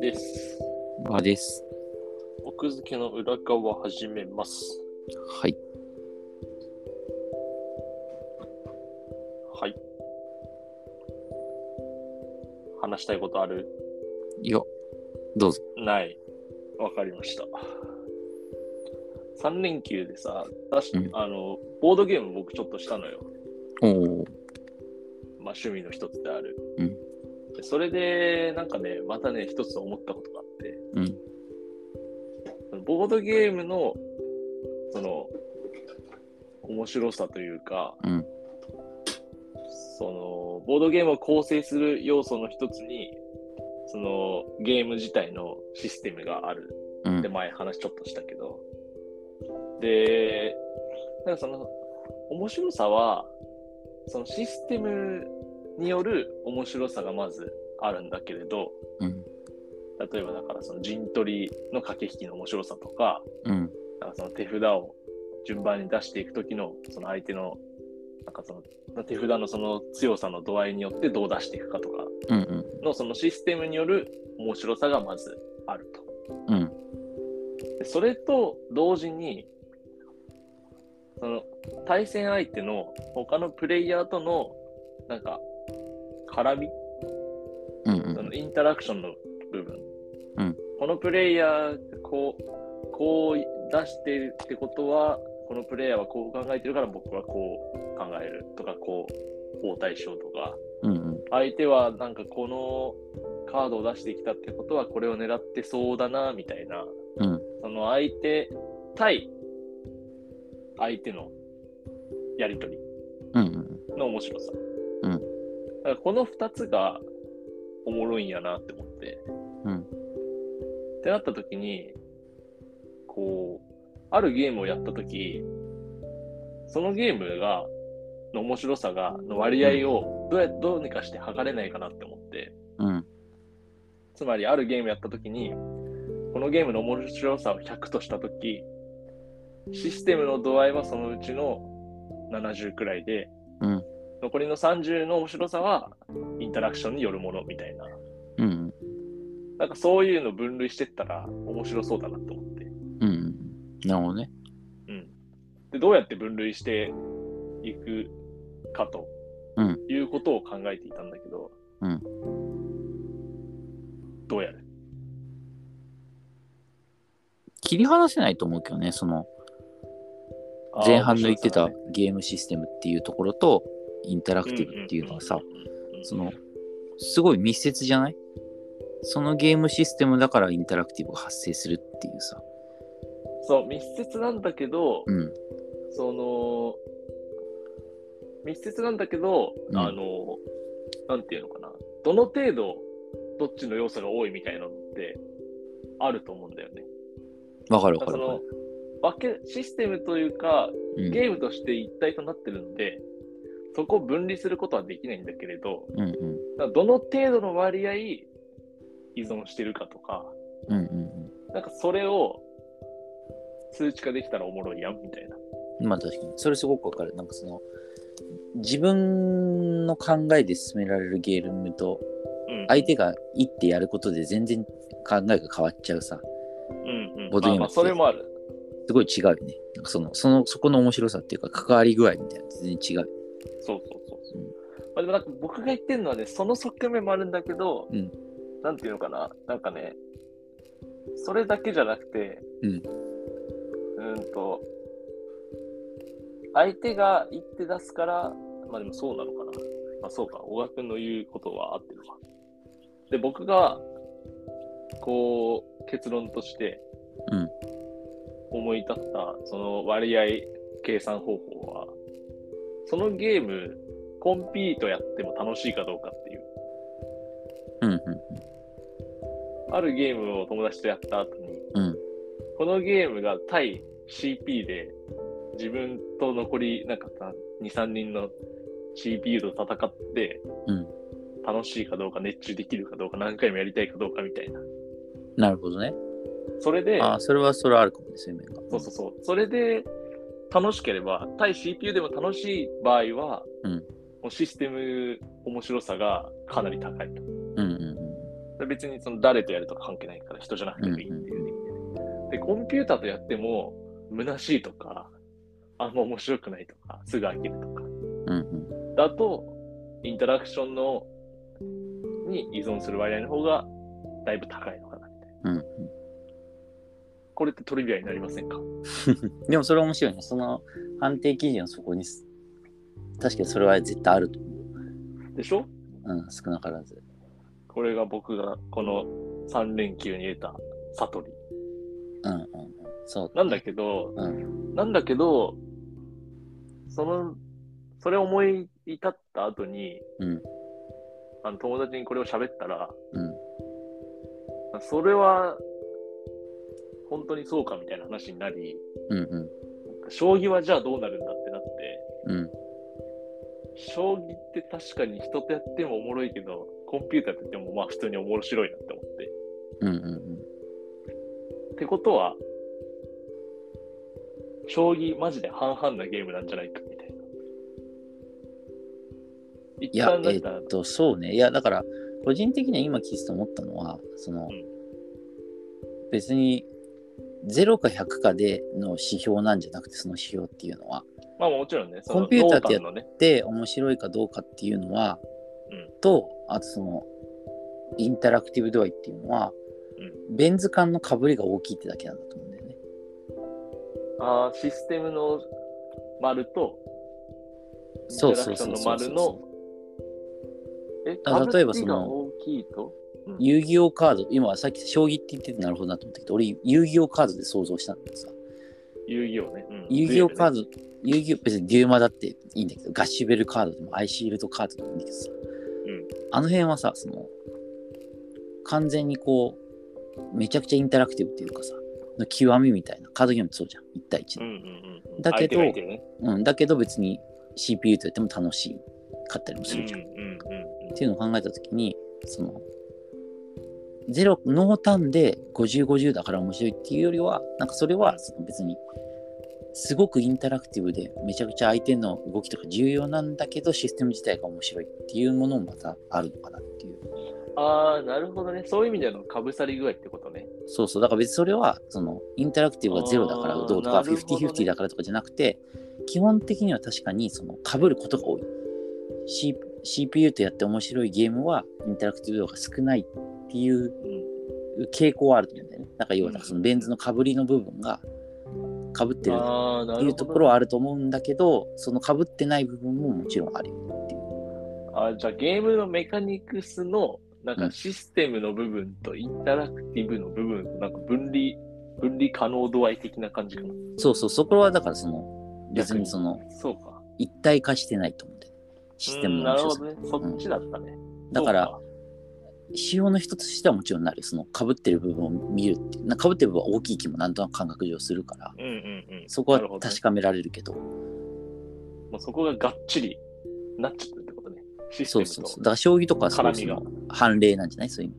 です。場です。奥付けの裏側始めます。はい。はい。話したいことある？いや、どうぞ。ない。わかりました。3連休でさ、うんあの、ボードゲーム僕ちょっとしたのよ。おお。まあ趣味の一つである。うんでそれで、なんかね、またね、一つ思ったことがあって、うん。ボードゲームの、その、面白さというか、うんその、ボードゲームを構成する要素の一つに、その、ゲーム自体のシステムがあるうんって。前話ちょっとしたけど、で、なんかその、面白さは、そのシステムによる面白さがまずあるんだけれど、うん。例えばだからその陣取りの駆け引きの面白さとか、うん。なんかその手札を順番に出していくときのその相手のなんかその手札のその強さの度合いによってどう出していくかとか。のそのシステムによる面白さがまずあると。うん。でそれと同時にその対戦相手の他のプレイヤーとのなんか絡み？うん。そのインタラクションの部分、うんこのプレイヤーがこうこう出しているってことはこのプレイヤーはこう考えてるから僕はこう考えるとかこう応対しようとかうん。うん。相手はなんかこのカードを出してきたってことはこれを狙ってそうだなみたいなうん。その相手対相手のやりとりうん。の面白さ。うんだからこの2つがおもろいんやなって思って。うんってなった時に、こう、あるゲームをやった時、そのゲームが、の面白さが、の割合をどうやどうにかして測れないかなって思って。うん。つまり、あるゲームやった時に、このゲームの面白さを100とした時、システムの度合いはそのうちの70くらいで、うん。残りの30の面白さはインタラクションによるものみたいな。うん。なんかそういうの分類してったら面白そうだなと思って。うん。なるほどね。うん。で、どうやって分類していくかとうんいうことを考えていたんだけど、うん。どうやる？切り離せないと思うけどね、その前半の言ってたゲームシステムっていうところとインタラクティブっていうのはさ、そのすごい密接じゃない？そのゲームシステムだからインタラクティブが発生するっていうさ。そう、密接なんだけど、うん。その、密接なんだけど、うんあの、なんていうのかな、どの程度、どっちの要素が多いみたいなのって、あると思うんだよね。わかるわかそる分け、システムというか、る。ゲームとして一体となってるので、そこを分離することはできないんだけれど、うんうんどの程度の割合依存してるかとか、うんうんなんかそれを数値化できたらおもろいやんみたいな。うん。まあ確かに。それすごくわかる。なんかその、自分の考えで進められるゲームと、うん、相手が言ってやることで全然考えが変わっちゃうさ。うんうん、ボードゲームっそれもある。すごい違うよね。なんかその、その、そこの面白さっていうか、関わり具合みたいなの全然違う。そうそうそうそう。うんまあ、でもなんか僕が言ってるのはね、その側面もあるんだけど、うんなんていうのかな、なんかね、それだけじゃなくて、うんうんと、相手が言って出すから、まあでもそうなのかな。まあそうか、小川君の言うことは合ってるわ。で、僕が、こう、結論として、うん思い立った、その割合計算方法は、そのゲーム、コンピートやっても楽しいかどうかっていう。うんうんあるゲームを友達とやった後に、うんこのゲームが対 CP で、自分と残りなんかさ2、3人の CPU と戦って、うん楽しいかどうか、熱中できるかどうか、何回もやりたいかどうかみたいな。なるほどね。それで、ああ、それはそれはあるかもね、そうい。そうそうそう。それで楽しければ、対 CPU でも楽しい場合は、うんもうシステム面白さがかなり高いと。うんうん別にその誰とやるとか関係ないから人じゃなくてもいいっていう意味で。で、コンピューターとやっても虚しいとか、あんま面白くないとか、すぐ飽きるとか。うんうんだと、インタラクションのに依存する割合の方がだいぶ高いのかなみたいな。うんうんこれってトリビアになりませんか？でもそれ面白いね。その判定基準はそこにす、確かにそれは絶対あると思でしょ？う。うん、少なからず。これが僕がこの3連休に得た悟り。うんうんうん。そう。なんだけど、うん。なんだけど、その、それを思い至った後に、うん。あの友達にこれを喋ったら、うん。それは本当にそうかみたいな話になり、うんうん。将棋はじゃあどうなるんだってなって、うん。将棋って確かに人とやってもおもろいけど、コンピューターとやってもまあ普通に面白いなって思って。うんうんうん。ってことは、将棋マジで半々なゲームなんじゃないかみたいな。一いや、旦だっと、そうね。いや、だから、個人的には今聞いてて思ったのは、その、うん別に、0か100かでの指標なんじゃなくて、その指標っていうのは。まあもちろんね、そのコンピューターってや濃淡のね、で、面白いかどうかっていうのは、うん。と、あとその、インタラクティブ度合いっていうのは、ベン図間の被りが大きいってだけなんだと思うんだよね。あーシステムの丸と、そうインタラクションの丸の、え、あ例えばその大きいと？遊戯王カード、今さっき将棋って言っててなるほどなと思ったけど、俺、遊戯王カードで想像したんだけどさ、遊戯王ね。うん遊戯王カード。ド、遊戯王、別にデューマだっていいんだけど、ガッシュベルカードでもアイシールドカードでもいいんだけどさ、うんあの辺はさ、その、完全にこう、めちゃくちゃインタラクティブっていうかさ、の極みみたいな、カードゲームってそうじゃん、1対1の。うんうんうんうん。だけどねうん、だけど別に CPU とやっても楽しいかったりもするじゃん。うんうんうんっていうのを考えたときに、その、ゼロ、濃淡で50、50だから面白いっていうよりは、なんかそれはその別に、すごくインタラクティブで、めちゃくちゃ相手の動きとか重要なんだけど、システム自体が面白いっていうものもまたあるのかなっていう。ああ、なるほどね。そういう意味でのかぶさり具合ってことね。そうそう、だから別にそれは、その、インタラクティブがゼロだからどうとか、あーなるほどね50-50だからとかじゃなくて、基本的には確かに、その、被ることが多い。C、CPU とやって面白いゲームは、インタラクティブ度が少ないっていううん。傾向はあると思うんだよね。なんか要は、そのベン図の被りの部分が、被ってる。っていうところはあると思うんだけど、その被ってない部分ももちろんあるっていう。あじゃあゲームのメカニクスのなんうんかシステムの部分とインタラクティブの部分のなんか分離、分離可能度合い的な感じかな。そうそう、そこはだからその、別にその、そうか。一体化してないと思うんだよね。システムうんの面白さなるほどね。そっちだったね。だから仕様の一つとしてはもちろんなる。その被ってる部分を見るっていう。な被ってる部分は大きい気もなんとなく感覚上するから、うんうんうん。そこは確かめられるけど、もうそこががっちりなっちゃってるってことね。そうそうそう。だから将棋とかはそう絡みがその判例なんじゃない？そういう意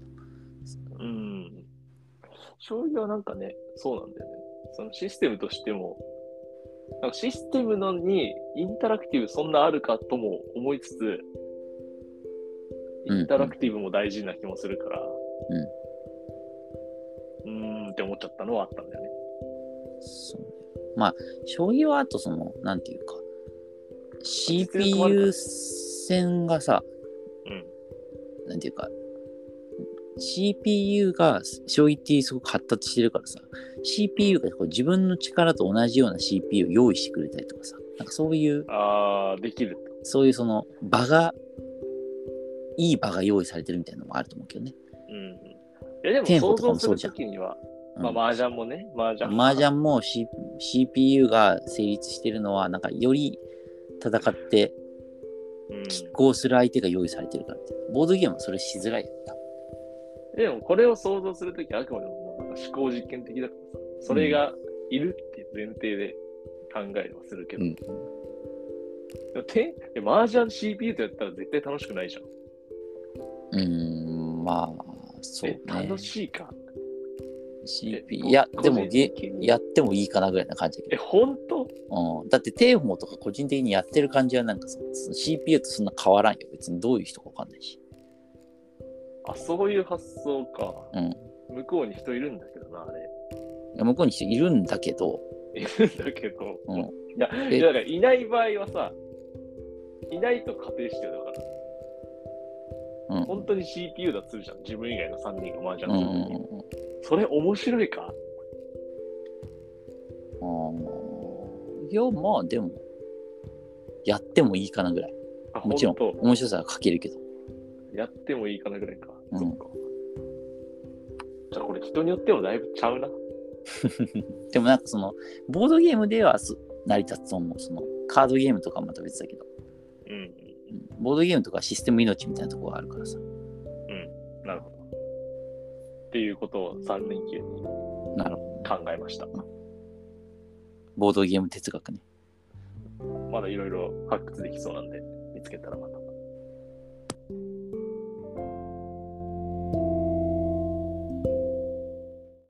味。うん。将棋はなんかね、そうなんだよね。そのシステムとしても、なんかシステムのにインタラクティブそんなあるかとも思いつつ、うんインタラクティブも大事な気もするから、うん。うーんって思っちゃったのはあったんだよね。そうね。まあ、将棋はあとその、なんていうか、CPU 線がさ、うん。なんていうか、CPU が将棋ってすごく発達してるからさ、CPU がこう自分の力と同じような CPU を用意してくれたりとかさ、なんかそういう、あー、できると。そういうその場が、いい場が用意されてるみたいなのもあると思うけどね。うん。いやでも想像するときには、うんまあ麻雀もね、麻雀。麻雀も、C、CPU が成立してるのは、なんかより戦ってうん、拮抗する相手が用意されてるからみたいな。ボードゲームはそれしづらいでもこれを想像するときあくまでももうなんか思考実験的だからさ、それがいるっていう前提で考えはするけど、うんでもてえ麻雀 CPU とやったら絶対楽しくないじゃん。うーん、まあ、そうえね。楽しいか？CP。えいや、でも個人ゲ的に？やってもいいかなぐらいな感じだけえ、ど。本当？うん、だってテーモとか個人的にやってる感じはなんかその CPU とそんな変わらんよ。別にどういう人かわかんないし。あ、そういう発想か。うん。向こうに人いるんだけどな、あれ。いや向こうに人いるんだけど、いるんだけど。うん。いや、えいやだからいない場合はさ、いないと仮定してるだから。うん。本当に CPU だとするじゃん。自分以外の3人が麻雀うんするときに。それ面白いか？うん。いや、まあでも、やってもいいかなぐらい。あもちろん本面白さは書けるけど。当やってもいいかなぐらいか。うんそっか。じゃあこれ人によってもだいぶちゃうな。でもなんかその、ボードゲームではそ成り立つと思う。その、カードゲームとかはまた別だけど、うん。うんボードゲームとかシステム命みたいなところがあるからさ。なるほど。っていうことを3連休になるほど。考えました。ボードゲーム哲学ね。まだいろいろ発掘できそうなんで、見つけたらまた